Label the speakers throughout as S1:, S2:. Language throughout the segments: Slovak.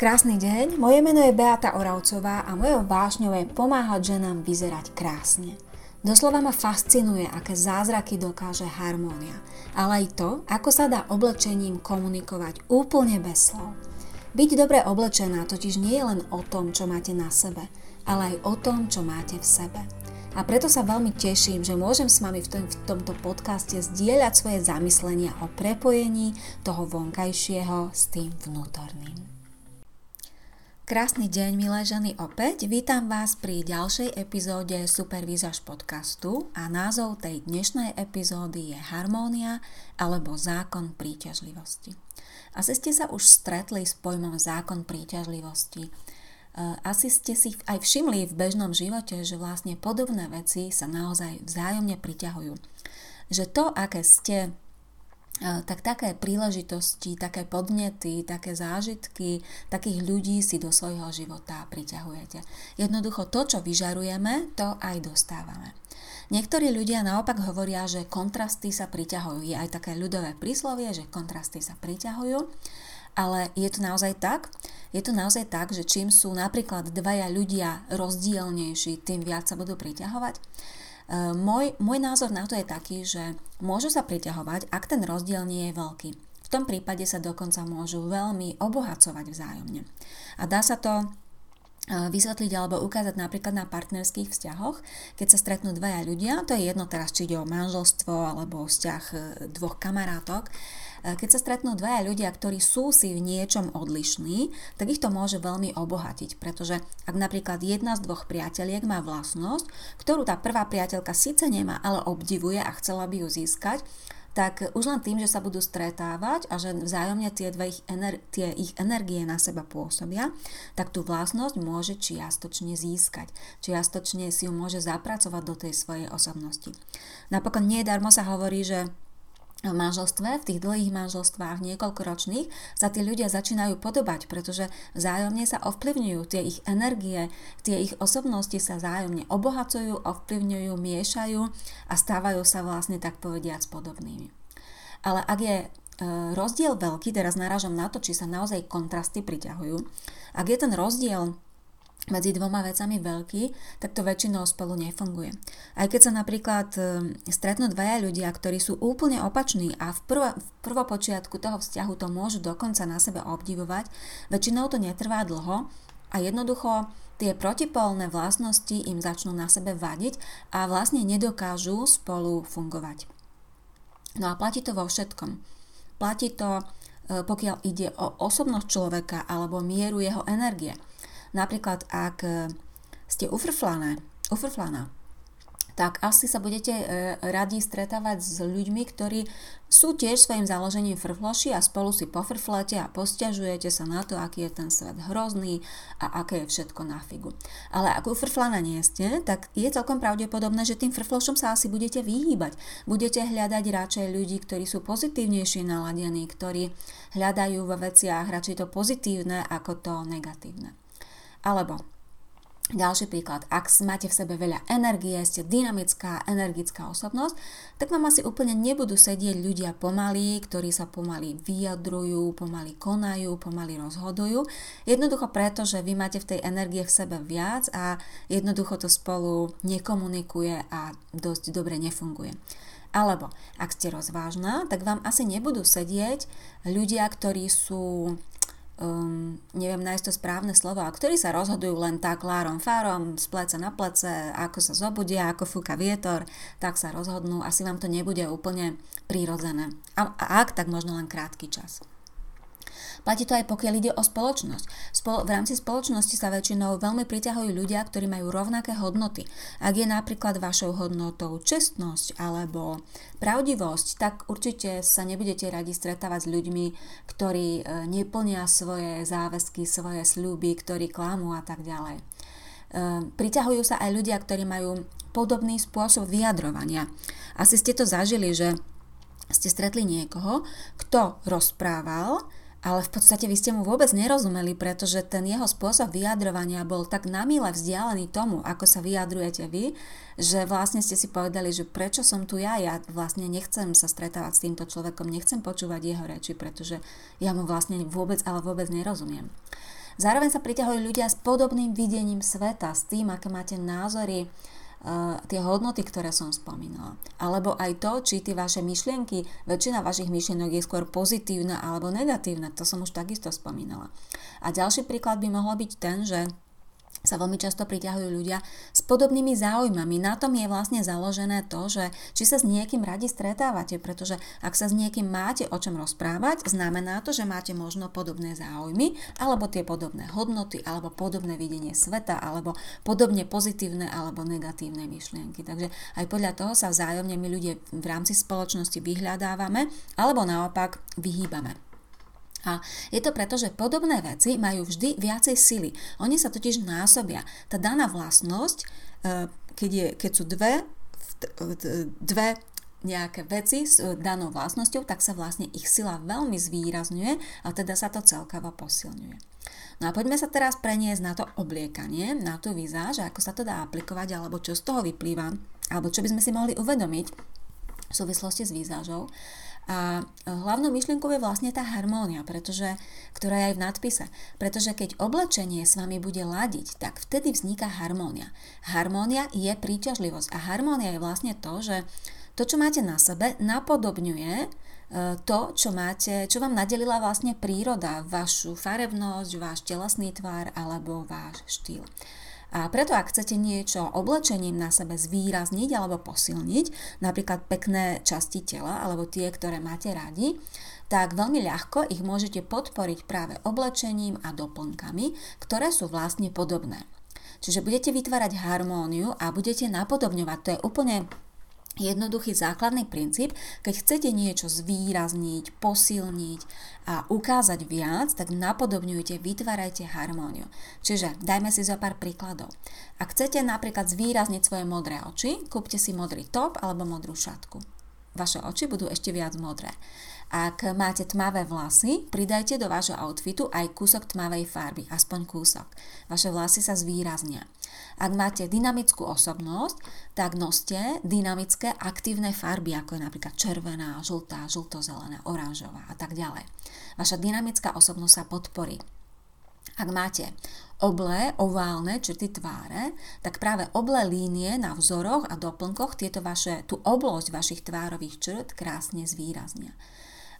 S1: Krásny deň, moje meno je Beata Oravcová a mojou vášňou je pomáhať ženám vyzerať krásne. Doslova ma fascinuje, aké zázraky dokáže harmónia, ale aj to, ako sa dá oblečením komunikovať úplne bez slov. Byť dobre oblečená totiž nie je len o tom, čo máte na sebe, ale aj o tom, čo máte v sebe. A preto sa veľmi teším, že môžem s vami v, tom, v tomto podcaste zdieľať svoje zamyslenia o prepojení toho vonkajšieho s tým vnútorným. Krásny deň, milé ženy, opäť. Vítam vás pri ďalšej epizóde Supervízaž podcastu a názov tej dnešnej epizódy je Harmónia alebo Zákon príťažlivosti. Asi ste sa už stretli s pojmom Zákon príťažlivosti. E, asi ste si aj všimli v bežnom živote, že vlastne podobné veci sa naozaj vzájomne priťahujú. Že to, aké ste tak také príležitosti, také podnety, také zážitky, takých ľudí si do svojho života priťahujete. Jednoducho to, čo vyžarujeme, to aj dostávame. Niektorí ľudia naopak hovoria, že kontrasty sa priťahujú. Je aj také ľudové príslovie, že kontrasty sa priťahujú. Ale je to naozaj tak? Je to naozaj tak, že čím sú napríklad dvaja ľudia rozdielnejší, tým viac sa budú priťahovať? Ehm, môj, môj názor na to je taký, že môžu sa priťahovať, ak ten rozdiel nie je veľký. V tom prípade sa dokonca môžu veľmi obohacovať vzájomne. A dá sa to ehm, vysvetliť alebo ukázať napríklad na partnerských vzťahoch, keď sa stretnú dvaja ľudia, to je jedno teraz, či ide o manželstvo alebo vzťah e, dvoch kamarátok, keď sa stretnú dvaja ľudia, ktorí sú si v niečom odlišní, tak ich to môže veľmi obohatiť, pretože ak napríklad jedna z dvoch priateliek má vlastnosť, ktorú tá prvá priateľka síce nemá, ale obdivuje a chcela by ju získať, tak už len tým, že sa budú stretávať a že vzájomne tie, dve ich, ener- tie ich energie na seba pôsobia, tak tú vlastnosť môže čiastočne získať. Čiastočne si ju môže zapracovať do tej svojej osobnosti. Napokon nie darmo sa hovorí, že v manželstve, v tých dlhých manželstvách niekoľkoročných sa tí ľudia začínajú podobať, pretože vzájomne sa ovplyvňujú, tie ich energie, tie ich osobnosti sa vzájomne obohacujú, ovplyvňujú, miešajú a stávajú sa vlastne tak povediac podobnými. Ale ak je e, rozdiel veľký, teraz narážam na to, či sa naozaj kontrasty priťahujú, ak je ten rozdiel medzi dvoma vecami veľký, tak to väčšinou spolu nefunguje. Aj keď sa napríklad e, stretnú dvaja ľudia, ktorí sú úplne opační a v, prvo, v prvopočiatku toho vzťahu to môžu dokonca na sebe obdivovať, väčšinou to netrvá dlho a jednoducho tie protipolné vlastnosti im začnú na sebe vadiť a vlastne nedokážu spolu fungovať. No a platí to vo všetkom. Platí to, e, pokiaľ ide o osobnosť človeka alebo mieru jeho energie – Napríklad, ak e, ste ufrflané, ufrflaná, tak asi sa budete e, radi stretávať s ľuďmi, ktorí sú tiež svojim založením frfloši a spolu si pofrflete a posťažujete sa na to, aký je ten svet hrozný a aké je všetko na figu. Ale ak ufrflaná nie ste, tak je celkom pravdepodobné, že tým frflošom sa asi budete vyhýbať. Budete hľadať radšej ľudí, ktorí sú pozitívnejšie naladení, ktorí hľadajú vo veciach radšej to pozitívne ako to negatívne. Alebo ďalší príklad, ak máte v sebe veľa energie, ste dynamická, energická osobnosť, tak vám asi úplne nebudú sedieť ľudia pomalí, ktorí sa pomaly vyjadrujú, pomaly konajú, pomaly rozhodujú. Jednoducho preto, že vy máte v tej energie v sebe viac a jednoducho to spolu nekomunikuje a dosť dobre nefunguje. Alebo ak ste rozvážna, tak vám asi nebudú sedieť ľudia, ktorí sú um, neviem nájsť to správne slovo, a ktorí sa rozhodujú len tak lárom fárom, z pleca na plece, ako sa zobudia, ako fúka vietor, tak sa rozhodnú, asi vám to nebude úplne prírodzené. A, a ak, tak možno len krátky čas. Platí to aj pokiaľ ide o spoločnosť. Spol- v rámci spoločnosti sa väčšinou veľmi priťahujú ľudia, ktorí majú rovnaké hodnoty. Ak je napríklad vašou hodnotou čestnosť alebo pravdivosť, tak určite sa nebudete radi stretávať s ľuďmi, ktorí e, neplnia svoje záväzky, svoje sľuby, ktorí klamú a tak ďalej. E, priťahujú sa aj ľudia, ktorí majú podobný spôsob vyjadrovania. Asi ste to zažili, že ste stretli niekoho, kto rozprával, ale v podstate vy ste mu vôbec nerozumeli, pretože ten jeho spôsob vyjadrovania bol tak namile vzdialený tomu, ako sa vyjadrujete vy, že vlastne ste si povedali, že prečo som tu ja, ja vlastne nechcem sa stretávať s týmto človekom, nechcem počúvať jeho reči, pretože ja mu vlastne vôbec, ale vôbec nerozumiem. Zároveň sa priťahujú ľudia s podobným videním sveta, s tým, aké máte názory, tie hodnoty, ktoré som spomínala. Alebo aj to, či tie vaše myšlienky, väčšina vašich myšlienok je skôr pozitívna alebo negatívna, to som už takisto spomínala. A ďalší príklad by mohol byť ten, že sa veľmi často priťahujú ľudia s podobnými záujmami. Na tom je vlastne založené to, že či sa s niekým radi stretávate, pretože ak sa s niekým máte o čom rozprávať, znamená to, že máte možno podobné záujmy, alebo tie podobné hodnoty, alebo podobné videnie sveta, alebo podobne pozitívne alebo negatívne myšlienky. Takže aj podľa toho sa vzájomne my ľudia v rámci spoločnosti vyhľadávame, alebo naopak vyhýbame. A je to preto, že podobné veci majú vždy viacej sily. Oni sa totiž násobia. Tá daná vlastnosť, e, keď, je, keď sú dve, dve nejaké veci s danou vlastnosťou, tak sa vlastne ich sila veľmi zvýrazňuje a teda sa to celkovo posilňuje. No a poďme sa teraz preniesť na to obliekanie, na tú vizáž, ako sa to dá aplikovať, alebo čo z toho vyplýva, alebo čo by sme si mohli uvedomiť v súvislosti s výzážou. A hlavnou myšlienkou je vlastne tá harmónia, pretože, ktorá je aj v nadpise. Pretože keď oblečenie s vami bude ladiť, tak vtedy vzniká harmónia. Harmónia je príťažlivosť a harmónia je vlastne to, že to, čo máte na sebe, napodobňuje e, to, čo máte, čo vám nadelila vlastne príroda, vašu farebnosť, váš telesný tvár alebo váš štýl. A preto ak chcete niečo oblečením na sebe zvýrazniť alebo posilniť, napríklad pekné časti tela alebo tie, ktoré máte radi, tak veľmi ľahko ich môžete podporiť práve oblečením a doplnkami, ktoré sú vlastne podobné. Čiže budete vytvárať harmóniu a budete napodobňovať. To je úplne jednoduchý základný princíp, keď chcete niečo zvýrazniť, posilniť a ukázať viac, tak napodobňujte, vytvárajte harmóniu. Čiže dajme si zo pár príkladov. Ak chcete napríklad zvýrazniť svoje modré oči, kúpte si modrý top alebo modrú šatku. Vaše oči budú ešte viac modré. Ak máte tmavé vlasy, pridajte do vášho outfitu aj kúsok tmavej farby, aspoň kúsok. Vaše vlasy sa zvýraznia. Ak máte dynamickú osobnosť, tak noste dynamické aktívne farby, ako je napríklad červená, žltá, žltozelená, oranžová a tak ďalej. Vaša dynamická osobnosť sa podporí. Ak máte oblé, oválne črty tváre, tak práve oblé línie na vzoroch a doplnkoch tieto vaše, tú oblasť vašich tvárových črt krásne zvýraznia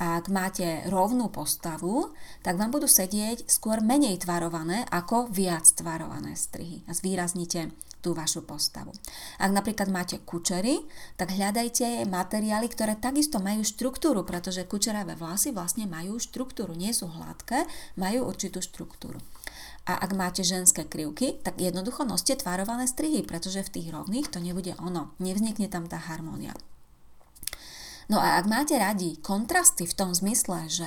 S1: ak máte rovnú postavu, tak vám budú sedieť skôr menej tvarované ako viac tvarované strihy a zvýraznite tú vašu postavu. Ak napríklad máte kučery, tak hľadajte materiály, ktoré takisto majú štruktúru, pretože kučeravé vlasy vlastne majú štruktúru, nie sú hladké, majú určitú štruktúru. A ak máte ženské krivky, tak jednoducho noste tvarované strihy, pretože v tých rovných to nebude ono. Nevznikne tam tá harmónia. No a ak máte radi kontrasty v tom zmysle, že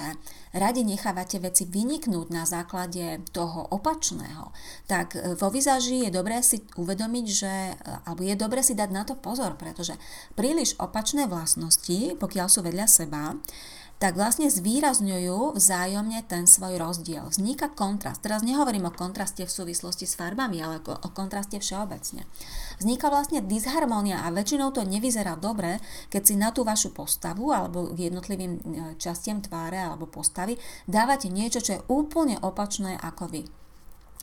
S1: radi nechávate veci vyniknúť na základe toho opačného, tak e, vo vizáži je dobré si uvedomiť, že, e, alebo je dobré si dať na to pozor, pretože príliš opačné vlastnosti, pokiaľ sú vedľa seba, tak vlastne zvýrazňujú vzájomne ten svoj rozdiel. Vzniká kontrast. Teraz nehovorím o kontraste v súvislosti s farbami, ale o kontraste všeobecne. Vzniká vlastne disharmónia a väčšinou to nevyzerá dobre, keď si na tú vašu postavu alebo k jednotlivým e, častiem tváre alebo postavy dávate niečo, čo je úplne opačné ako vy.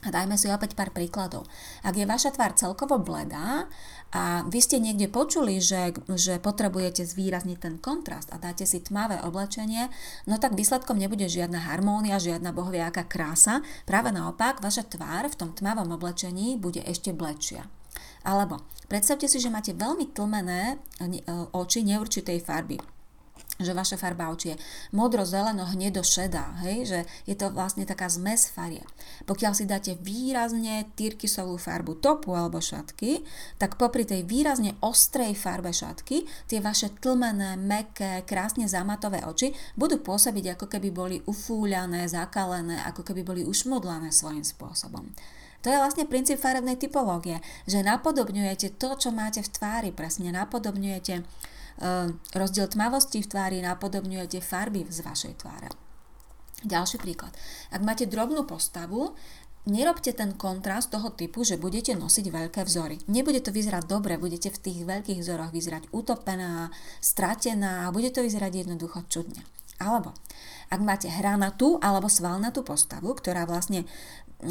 S1: A dajme si opäť pár príkladov. Ak je vaša tvár celkovo bledá a vy ste niekde počuli, že, že potrebujete zvýrazniť ten kontrast a dáte si tmavé oblečenie, no tak výsledkom nebude žiadna harmónia, žiadna bohoviaká krása. Práve naopak, vaša tvár v tom tmavom oblečení bude ešte blečia. Alebo predstavte si, že máte veľmi tlmené e, oči neurčitej farby že vaša farba očí je modro, zeleno, hnedo, šedá, hej, že je to vlastne taká zmes farie. Pokiaľ si dáte výrazne tyrkysovú farbu topu alebo šatky, tak popri tej výrazne ostrej farbe šatky, tie vaše tlmené, meké, krásne zamatové oči budú pôsobiť ako keby boli ufúľané, zakalené, ako keby boli ušmudlané svojím spôsobom. To je vlastne princíp farebnej typológie, že napodobňujete to, čo máte v tvári, presne napodobňujete rozdiel tmavosti v tvári napodobňujete farby z vašej tváre. Ďalší príklad. Ak máte drobnú postavu, Nerobte ten kontrast toho typu, že budete nosiť veľké vzory. Nebude to vyzerať dobre, budete v tých veľkých vzoroch vyzerať utopená, stratená a bude to vyzerať jednoducho čudne. Alebo Ak máte hranatú alebo svalnatú postavu, ktorá vlastne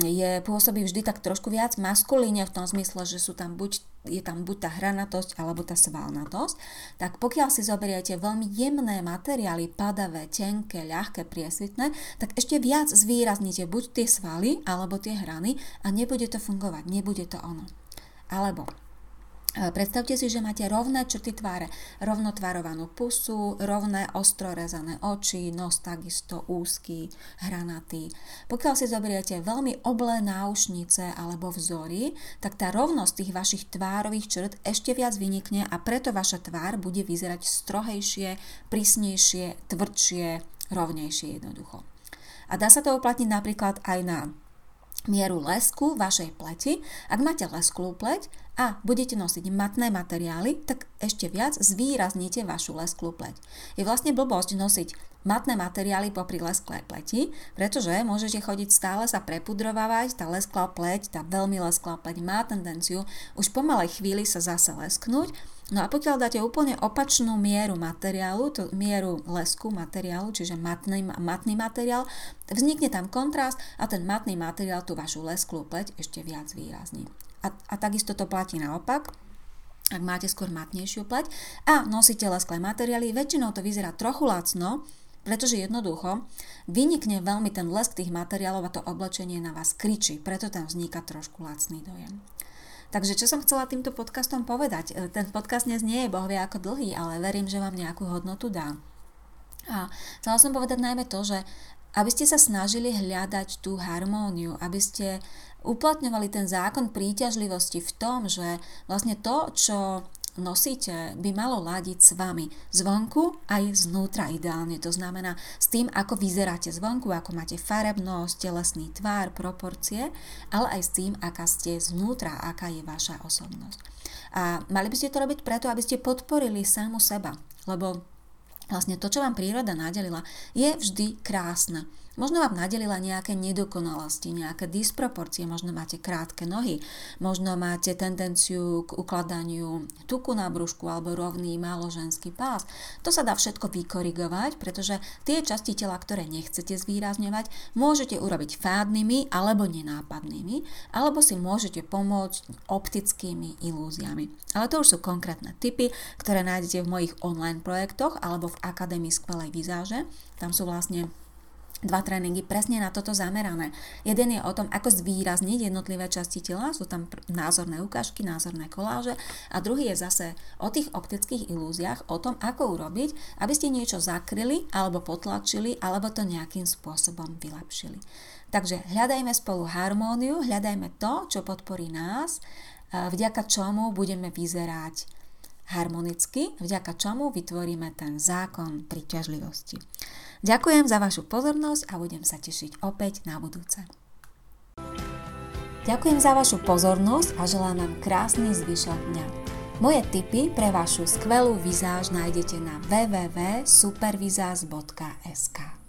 S1: je, pôsobí vždy tak trošku viac maskulíne v tom zmysle, že sú tam buď, je tam buď tá hranatosť alebo tá svalnatosť, tak pokiaľ si zoberiete veľmi jemné materiály, padavé, tenké, ľahké, priesvitné, tak ešte viac zvýraznite buď tie svaly alebo tie hrany a nebude to fungovať, nebude to ono. Alebo predstavte si, že máte rovné črty tváre, rovnotvarovanú pusu, rovné ostro rezané oči, nos takisto úzky, hranatý. Pokiaľ si zoberiete veľmi oblé náušnice alebo vzory, tak tá rovnosť tých vašich tvárových črt ešte viac vynikne a preto vaša tvár bude vyzerať strohejšie, prísnejšie, tvrdšie, rovnejšie jednoducho. A dá sa to uplatniť napríklad aj na mieru lesku vašej pleti. Ak máte lesklú pleť a budete nosiť matné materiály, tak ešte viac zvýraznite vašu lesklú pleť. Je vlastne blbosť nosiť matné materiály popri lesklej pleti, pretože môžete chodiť stále sa prepudrovávať, tá lesklá pleť, tá veľmi lesklá pleť má tendenciu už po malej chvíli sa zase lesknúť No a pokiaľ dáte úplne opačnú mieru materiálu, to mieru lesku materiálu, čiže matný, matný materiál, vznikne tam kontrast a ten matný materiál tú vašu lesklú pleť ešte viac výrazní. A, a takisto to platí naopak, ak máte skôr matnejšiu pleť a nosíte lesklé materiály, väčšinou to vyzerá trochu lacno, pretože jednoducho vynikne veľmi ten lesk tých materiálov a to oblečenie na vás kričí, preto tam vzniká trošku lacný dojem. Takže čo som chcela týmto podcastom povedať? E, ten podcast dnes nie je bohvie ako dlhý, ale verím, že vám nejakú hodnotu dá. A chcela som povedať najmä to, že aby ste sa snažili hľadať tú harmóniu, aby ste uplatňovali ten zákon príťažlivosti v tom, že vlastne to, čo nosíte, by malo ladiť s vami zvonku aj znútra ideálne. To znamená s tým, ako vyzeráte zvonku, ako máte farebnosť, telesný tvár, proporcie, ale aj s tým, aká ste znútra, aká je vaša osobnosť. A mali by ste to robiť preto, aby ste podporili samu seba, lebo vlastne to, čo vám príroda nadelila, je vždy krásne. Možno vám nadelila nejaké nedokonalosti, nejaké disproporcie, možno máte krátke nohy, možno máte tendenciu k ukladaniu tuku na brúšku alebo rovný máloženský pás. To sa dá všetko vykorigovať, pretože tie časti tela, ktoré nechcete zvýrazňovať, môžete urobiť fádnymi alebo nenápadnými, alebo si môžete pomôcť optickými ilúziami. Ale to už sú konkrétne typy, ktoré nájdete v mojich online projektoch alebo v Akadémii skvelej výzáže. Tam sú vlastne dva tréningy presne na toto zamerané. Jeden je o tom, ako zvýrazniť jednotlivé časti tela, sú tam názorné ukážky, názorné koláže a druhý je zase o tých optických ilúziách, o tom, ako urobiť, aby ste niečo zakryli alebo potlačili alebo to nejakým spôsobom vylepšili. Takže hľadajme spolu harmóniu, hľadajme to, čo podporí nás, vďaka čomu budeme vyzerať harmonicky, vďaka čomu vytvoríme ten zákon príťažlivosti. Ďakujem za vašu pozornosť a budem sa tešiť opäť na budúce. Ďakujem za vašu pozornosť a želám vám krásny zvyšok dňa. Moje tipy pre vašu skvelú vizáž nájdete na www.supervizaz.sk.